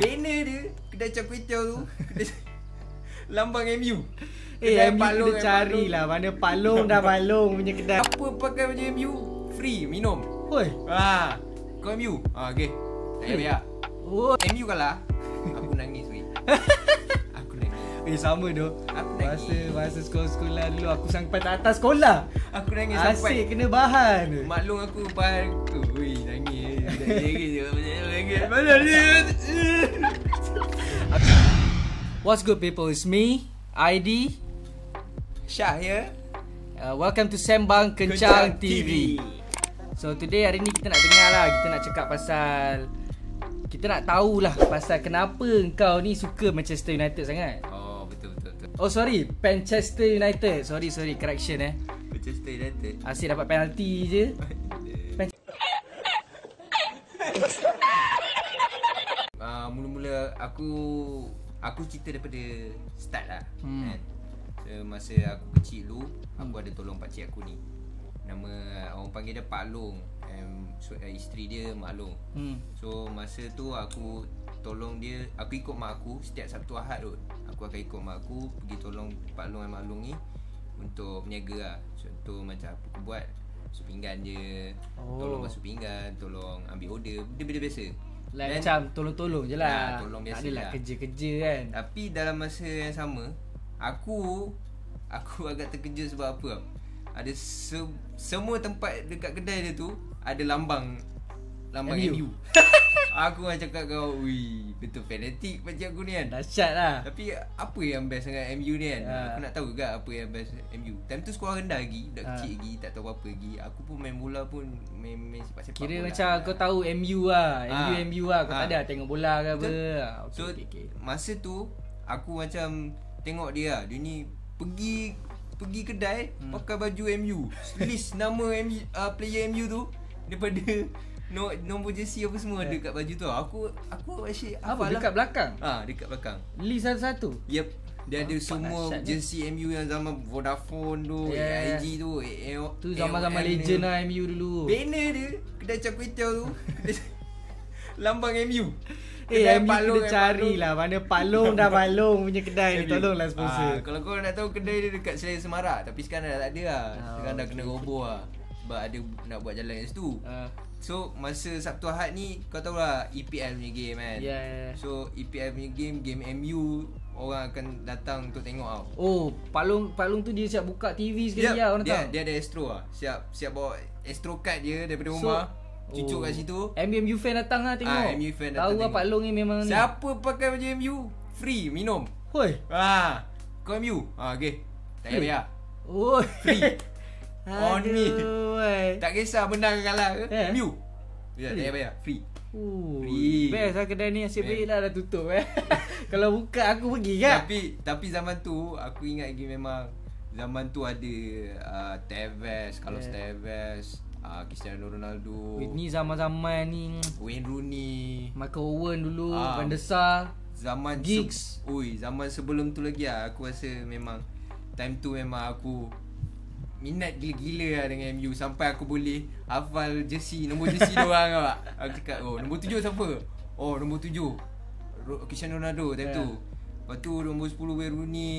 Banner dia Kedai char kway teow tu kedai, Lambang MU Eh, Kedai MU kena cari Palong. lah. Mana Palong dah Palong punya kedai. Apa pakai baju MU Free minum Oi. Ah, Kau MU ah, Okay Tak payah Oh. MU kalah Aku nangis weh Aku nangis Eh, sama tu. Aku Masa nangis masa sekolah-sekolah dulu aku sampai tak atas sekolah. Aku nangis sampai Asyik kena bahan. Maklum aku bahan tu Ui nangis Nangis Nangis Mana dia What's good people? It's me, ID. Syah ya? Uh, welcome to Sembang Kencang, TV. So today hari ni kita nak dengar lah. Kita nak cakap pasal Kita nak tahulah pasal kenapa kau ni suka Manchester United sangat. Oh betul betul betul. Oh sorry, Manchester United. Sorry sorry, correction eh. Manchester United. Asyik dapat penalti je aku Aku cerita daripada Start lah Hmm. kan? so, Masa aku kecil dulu Aku ada tolong pakcik aku ni Nama Orang panggil dia Pak Long um, so, uh, Isteri dia Mak Long hmm. So masa tu aku tolong dia Aku ikut mak aku setiap Sabtu Ahad tu Aku akan ikut mak aku Pergi tolong Pak Long dan Mak Long ni Untuk berniaga lah Contoh macam apa aku buat Basuh pinggan je Oh. Tolong basuh pinggan Tolong ambil order Benda-benda biasa Like Dan- macam tolong-tolong je lah Ya, tolong biasa Tak adalah lah. kerja-kerja kan Tapi dalam masa yang sama Aku Aku agak terkejut sebab apa? Ada se- Semua tempat dekat kedai dia tu Ada lambang Lambang MU. MU, Aku macam cakap kau Ui Betul fanatik pakcik aku ni kan Dahsyat lah Tapi apa yang best sangat MU ni kan Ha. Aku nak tahu juga apa yang best MU Time tu sekolah rendah lagi Dah Ha. kecil lagi Tak tahu apa lagi Aku pun main bola pun Main, main sepak-sepak Kira bola. macam kau tahu MU lah MU Ah. MU lah Kau Ah. tak ada tengok bola ke apa. Ah, okay, So okay, okay. masa tu Aku macam Tengok dia lah Dia ni Pergi Pergi kedai hmm. Pakai baju MU List nama MU, uh, Player MU tu Daripada no, Nombor jersey apa semua Ada kat baju tu. Aku Aku asyik Apa? hafal dekat lah. belakang? Ah, Dekat belakang. List satu-satu? Yep. Dia ada Nampak semua dahsyat ni. jersey MU yang zaman Vodafone tu, ya. AIG tu, AO, Tu zaman-zaman legend lah MU dulu. Banner dia Kedai teow tu. Lambang MU Eh Kedai MU Palong kena cari lah. Mana Palong dah Palong punya kedai ni. Tolonglah sponsor. Ah, Kalau kau nak tahu kedai dia dekat Selain Semarak Tapi sekarang dah tak ada lah. Ah, Sekarang dah okey, kena roboh lah Sebab ada nak buat jalan kat situ. Ah, So masa Sabtu Ahad ni Kau tahu lah EPL punya game kan? Ya ya ya. So EPL punya game Game MU Orang akan datang untuk tengok tau. Oh Palong Palong tu dia siap buka TV sekali lah orang dia, tahu? dia ada Astro lah. Siap siap bawa Astro card dia daripada So- rumah. Cucuk Oh. kat situ MU fan datang lah tengok. Ah, MU fan datang Tahu lah. Pak Long ni memang ni. Siapa pakai baju MU Free minum. Hoi. Ah, Kau MU Ah okay Tak payah. Oi. Free. On me. Aduh, wai. Tak kisah menang ke kalah ke Eh. MU Ya tak payah Free Ooh, Free. Best lah kedai ni Asyik baik lah dah tutup eh Kalau buka aku pergi kan Tapi Tapi zaman tu Aku ingat lagi memang Zaman tu ada uh, Tevez Carlos Yeah. Tevez uh, Cristiano Ronaldo Wait, Ni zaman-zaman ni Wayne Rooney Michael Owen dulu Ah. Van der Sar Zaman Giggs. se- Ui Zaman sebelum tu lagi lah Aku rasa memang Time tu memang aku Minat gila-gila lah dengan MU Sampai aku boleh Hafal jersey Nombor jersey diorang tau tak Aku cakap Oh nombor tujuh siapa? Oh nombor tujuh. Cristiano Ronaldo time Yeah. tu Lepas tu nombor 10 Wayne Rooney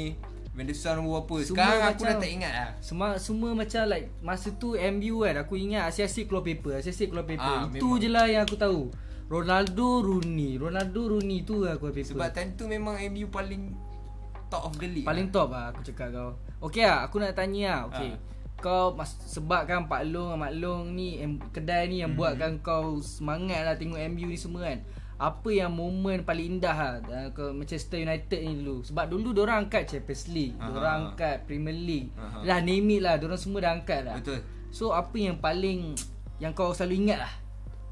Van der Sar nombor apa. Semua Sekarang aku macam- dah tak ingat lah. semua, semua macam like Masa tu MU kan Aku ingat asyik-asyik keluar paper Asyik-asyik keluar paper. Ah, Itu memang. je lah yang aku tahu. Ronaldo Rooney. Ronaldo Rooney tu lah keluar paper. Sebab time tu memang MU paling Top of the league Paling top lah aku cakap kau Okay lah aku nak tanya lah Okay Ha. Kau mas, sebab kan Pak Long Mak Long ni em, Kedai ni yang Mhm. buatkan kau Semangat lah tengok MU ni semua kan. Apa yang momen paling indah lah kau Manchester United ni dulu? Sebab dulu orang angkat Champions League Aha. Diorang angkat Premier League. Aha. Dah name it lah Diorang semua dah angkat lah. Betul. So apa yang paling Yang kau selalu ingat lah?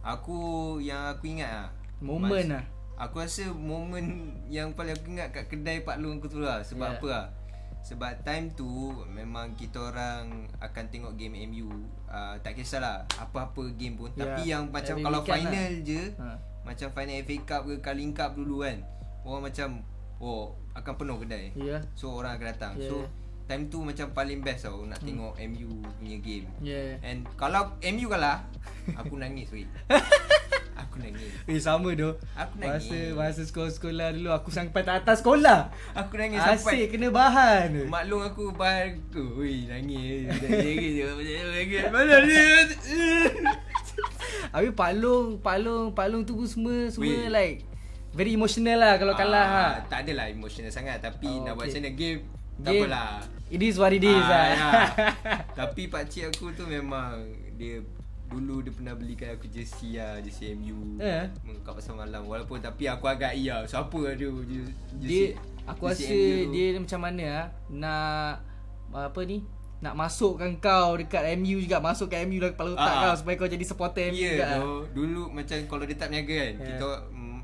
Aku Yang aku ingat lah Momen lah Aku rasa momen yang paling aku ingat kat kedai Pak Long aku tu lah. Sebab yeah. apa lah Sebab time tu memang kita orang akan tengok game MU uh, Tak kisahlah apa-apa game pun. Yeah. Tapi yang macam Every kalau weekend final je ha. Macam final FA Cup ke Carling Cup dulu kan Orang macam Oh akan penuh kedai. Ya. So orang akan datang. Yeah. So time tu macam paling best tau Nak tengok MU punya game. Yeah And kalau MU kalah Aku nangis weh Aku nangis Eh sama tu Aku Masa nangis. masa sekolah-sekolah dulu Aku sampai tak atas sekolah Aku nangis Asyik sampai kena bahan Maklum aku bahan aku Ui nangis Mana dia Habis Palung Palung Palung tu semua Semua Weh. like Very emotional lah Kalau kalah ha. Ah, Tak adalah emotional sangat Tapi Oh, nak buat okay. macam mana game Tak Game. apalah It is what it is Ah, lah ya. Tapi pakcik aku tu memang Dia Dulu dia pernah belikan aku jersey lah Jersey MU Eh? Mengkap pasal malam. Walaupun tapi aku agak iya. Siapa ada jersey Dia Aku jersey rasa MU dia macam mana ah? Nak Apa ni? Nak masukkan kau dekat MU juga. Masuk kat MU dalam kepala otak Ah. kau Supaya kau jadi supporter MU Ya juga yeah, Dulu macam kalau dia tak berniaga kan Yeah. Kita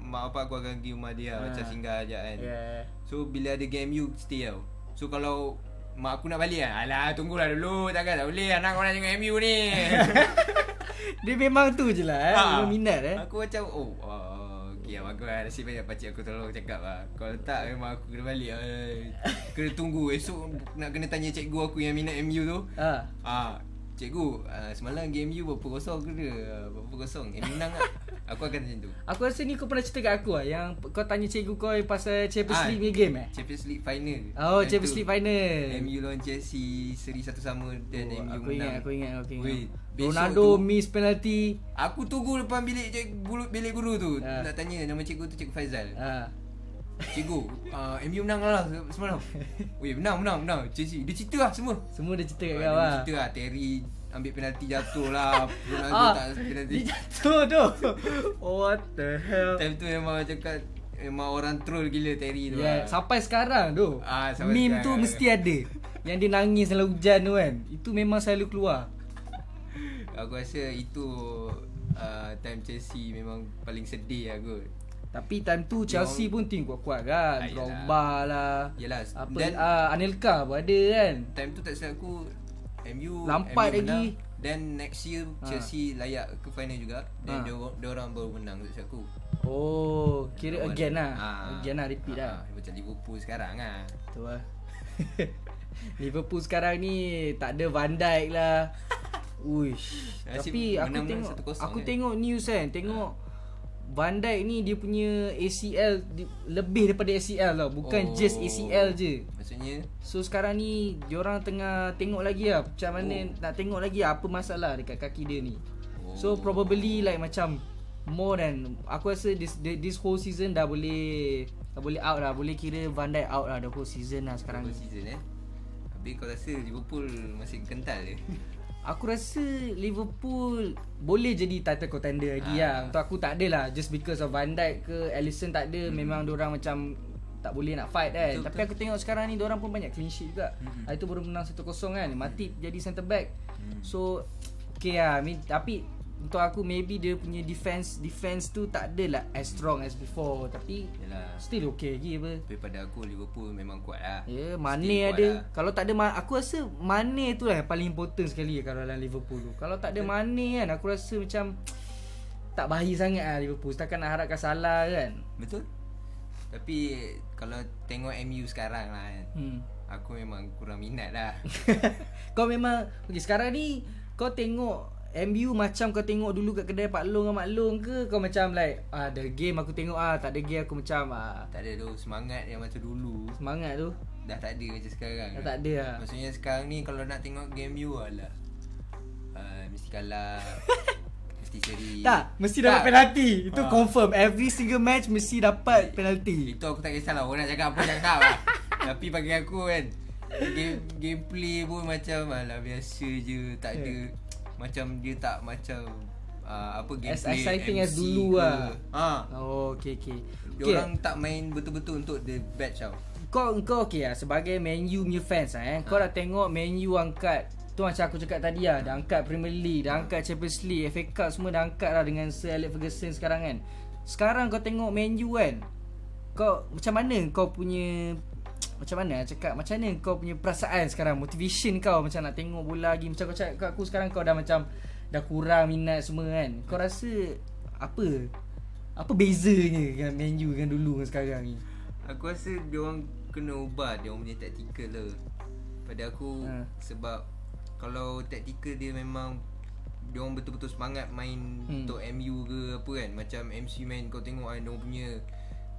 Mak bapak aku akan pergi rumah dia Ah. Macam singgah je kan. Yeah So bila ada game MU stay tau. So kalau Mak aku nak balik kan Alah tunggulah dulu. Takkan tak boleh. Anak kau nak tengok MU ni Dia memang tu je lah eh. Ah. Memang minat eh Aku macam Oh oh, Okay lah bagus lah Nasib baik pakcik aku tolong cakap lah Kalau tak memang aku kena balik lah Kena tunggu Esok nak kena tanya cikgu aku yang minat MU tu Ah. Ah, Cikgu uh, Semalam game MU berapa kosong ke dia? Berapa kosong? MU menang tak Aku akan macam tu. Aku rasa ni kau pernah cerita kat aku lah. Yang kau tanya cikgu kau pasal Champions Ah. League punya game eh? Champions League final. Oh Champions tu, League final. MU lawan Chelsea Seri satu sama Dan oh, MU Aku menang. ingat Aku ingat Aku ingat. Weh, besok Ronaldo tu- miss penalty. Aku tunggu depan bilik cik, bilik guru tu. Ah. Nak tanya nama cikgu tu Cikgu Faizal. Ah. Cikgu uh, MU menang lah semalam. Weh menang menang menang. Chelsea Dia cerita lah semua. Semua dia cerita kat Ah, kau Dia lah. cerita lah Terry ambil penalti jatuh lah. Ronaldo Ah, tak penalti. Dia jatuh tu. Oh, What the hell? Time tu memang cakap Memang orang troll gila Terry tu yeah, lah. Sampai sekarang tu Ah, sampai Meme sekarang. tu mesti ada. Yang dia nangis dalam hujan tu kan Itu memang selalu keluar. Aku rasa itu uh, Time Chelsea memang paling sedih lah kot Tapi time tu Chelsea pun tim kuat-kuat kan. Ah, yelah. Drogba lah. Yelah Apa Dan ah, Anelka pun ada kan. Time tu tak silap aku MU Lampard MU lagi. menang. Then next year Ha. Chelsea layak ke final juga. Ha. Dan dia, dia orang baru menang tak silap aku. Oh Kira Lawan- again lah. Ah. Again lah repeat lah. Ah, Macam Liverpool sekarang lah. Tu lah. Liverpool sekarang ni Tak ada Van Dijk lah. Uish. Tapi aku tengok 1-0 Aku kan? tengok news kan. Tengok Van Dijk ni dia punya ACL di, Lebih daripada ACL tau. Bukan Oh. just ACL je. Maksudnya? So sekarang ni Diorang tengah tengok lagi lah Macam mana Oh. Nak tengok lagi lah Apa masalah dekat kaki dia ni. Oh. So probably like macam More than Aku rasa this this whole season dah boleh Dah boleh out lah. Boleh kira Van Dijk out lah The whole season lah sekarang ni. season eh? Habis kau rasa Liverpool masih kental je Aku rasa Liverpool Boleh jadi title contender lagi Ah. lah Untuk aku tak ada lah Just because of Van Dijk ke Alisson tak ada hmm. Memang orang macam Tak boleh nak fight kan Betul, Tapi betul. aku tengok sekarang ni orang pun banyak clean sheet juga Hmm. hmm. Itu baru menang 1-0 kan Matip jadi centre back Hmm. So Okay lah I mean, Tapi Untuk aku maybe dia punya defense Defense tu tak ada lah As strong as before Tapi Yalah Still okay lagi apa Tapi pada aku Liverpool memang kuat lah Ya, yeah, Mane ada. lah. Kalau tak ada aku rasa Mane tu lah yang paling important sekali kalau dalam Liverpool tu. Kalau tak ada Mane kan aku rasa macam tak bahaya sangat lah Liverpool. Setakat nak harapkan salah kan. Betul Tapi Kalau tengok MU sekarang lah kan Hmm. Aku memang kurang minat lah kau memang okay, sekarang ni kau tengok MU macam kau tengok dulu kat kedai Pak Long dengan Mak Long ke kau macam like ah the game aku tengok ah tak ada game aku macam ah Tak ada tu Semangat yang macam dulu semangat tu Dah tak ada macam sekarang dah tak ada lah. Maksudnya sekarang ni Kalau nak tengok game MU Alah uh, Mesti kalah Mesti seri Tak, mesti dapat Tak. penalti. Itu Ah. confirm. Every single match mesti dapat penalti. Itu aku tak kisahlah Orang nak cakap apa cakap lah Tapi bagi aku kan game, Gameplay pun macam Alah biasa je Tak ada Macam dia tak macam uh, Apa gameplay As exciting as MC dulu ke. lah. ha. Oh, okay, okay. Dia okay. orang tak main betul-betul untuk the batch tau Kau kau okey lah sebagai Man U punya fans lah, eh. Kau dah tengok Man U angkat Tu macam aku cakap tadi lah Dah angkat Premier League Dah angkat Champions League FA Cup semua dah angkat lah Dengan Sir Alex Ferguson sekarang kan Sekarang kau tengok Man U kan Kau Macam mana kau punya Macam mana nak cakap Macam mana kau punya perasaan sekarang Motivation kau Macam nak tengok bola lagi Macam kau cakap kat aku sekarang Kau dah macam Dah kurang minat semua kan Kau rasa Apa Apa bezanya Dengan Man U dengan dulu dengan sekarang ni Aku rasa dia orang kena ubah dia orang punya taktikal lah. Pada aku Ha. sebab kalau taktikal dia memang dia orang betul-betul semangat main Hmm. hmm. untuk MU ke apa kan macam MC main kau tengok kan dia orang punya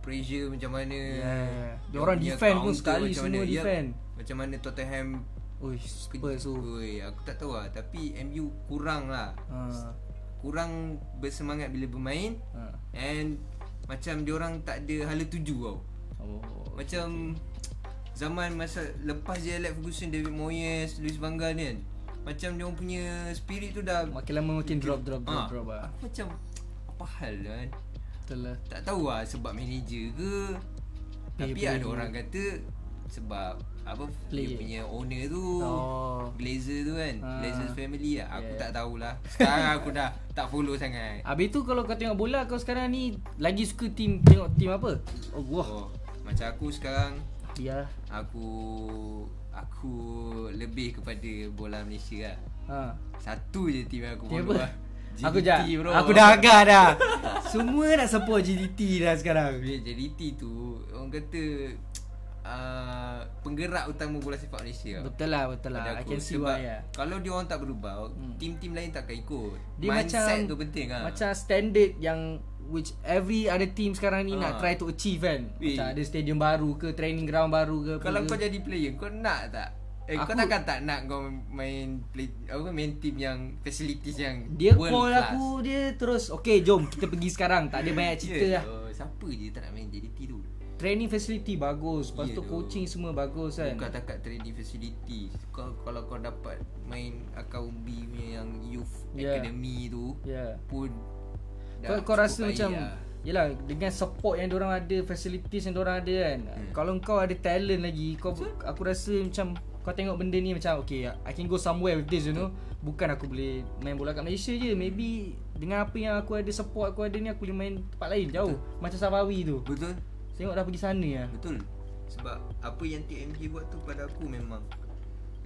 pressure macam mana Yeah. Dia orang defend pun sekali macam semua mana. Defend. macam mana Tottenham Ui, Spurs tu. Oi, aku tak tahu lah tapi MU kurang lah Ha. kurang bersemangat bila bermain Ha. and macam dia orang tak ada hala tuju tau Oh. macam zaman masa lepas je Alex Ferguson, David Moyes, Luis Van Gaal ni kan. Macam dia orang punya spirit tu dah Makin lama makin drop drop drop Ah, drop ah. Aku macam apa hal kan? Betul lah. Tak tahu lah sebab manager ke. Pay Tapi ada orang kata sebab apa Player. dia punya owner tu. Oh. Glazer tu kan Ah. Glazer's family lah Aku Yeah. tak tahulah Sekarang aku dah tak follow sangat Habis tu kalau kau tengok bola kau sekarang ni lagi suka tim tengok tim apa? Oh wah. oh, Macam aku sekarang Ya. Aku Aku lebih kepada bola Malaysia lah Ha. Satu je team yang aku follow apa? Lah Aku GDT, dah bro. Aku dah agak dah. Semua nak support GDT dah sekarang. JDT tu Orang kata uh, Penggerak utama bola sepak Malaysia Betul lah, betul lah. I can see why. Kalau dia orang tak berubah Hmm. Tim-tim lain takkan ikut Dia Mindset macam tu penting lah Macam standard yang which every other team sekarang ni Ah. nak try to achieve kan. Macam ada stadium baru ke, training ground baru ke. Kalau ke. kau jadi player Kau nak tak Eh kau Aku- takkan tak nak kau main play apa main team yang facilities yang dia world call class. aku dia terus okay jom kita pergi sekarang. Tak ada banyak cerita Ya, lah. oh, Siapa je tak nak main JDT tu? Training facility bagus lepas Ya tu coaching semua bagus kan. Bukan takat training facility. Kau, Kalau kau dapat main Akaumbi punya yang youth Ya. academy tu ya. Pun kau, kau rasa macam lah. Yelah dengan support yang orang ada Facilities yang orang ada kan. Hmm. Kalau kau ada talent lagi kau Aku rasa macam Kau tengok benda ni macam Okay I can go somewhere with this you know. Bukan aku boleh main bola kat Malaysia je. Maybe Dengan apa yang aku ada Support aku ada ni Aku boleh main tempat lain. Jauh. Macam Sabawi tu. Betul. Tengok dah pergi sana lah Betul. Sebab apa yang TMJ buat tu pada aku memang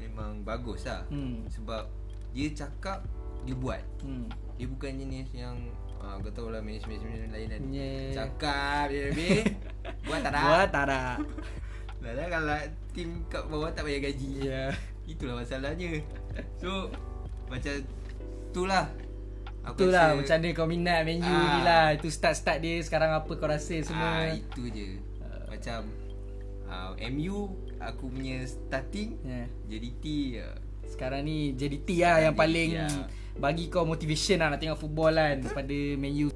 Memang bagus lah. Hmm. Sebab Dia cakap Dia buat. Hmm. Dia bukan jenis yang ah, Kau tahu lah management-management lain kan Yeah. Cakap lebih Buat tak nak Buat tak ada Dah dah kalau Tim kat bawah tak bayar gaji. Ya. Itulah masalahnya. So Macam Itulah Aku Itulah rasa- macam mana kau minat Man U Ah. ni lah. Itu start-start dia Sekarang apa kau rasa semua? ah, Itu je. Macam uh, MU Aku punya starting Ya. JDT uh, Sekarang ni JDT lah yang paling lah. Bagi kau motivation lah nak tengok football kan Daripada Man U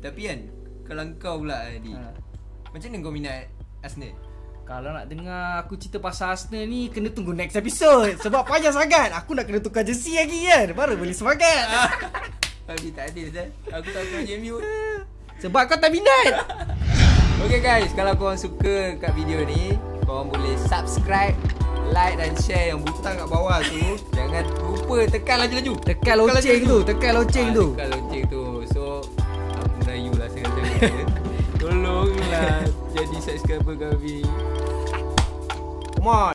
Tapi kan Kalau kau pula Adi ha. Macam mana kau minat Arsenal Kalau nak dengar aku cerita pasal Arsenal ni Kena tunggu next episode. Sebab panjang sangat. Aku nak kena tukar jersey lagi kan? Baru boleh semangat. Tapi tak adil Zat Aku tak tahu MU Sebab kau tak minat. Okay guys. Kalau korang suka kat video ni Korang boleh subscribe Like dan share Yang butang kat bawah tu. Jangan lupa tekan laju-laju. Tekan loceng tu Tekan loceng Ah, tu. Tekan lonceng tu. So Aku merayu lah sangat-sangat Tolonglah Jadi subscriber kami Come on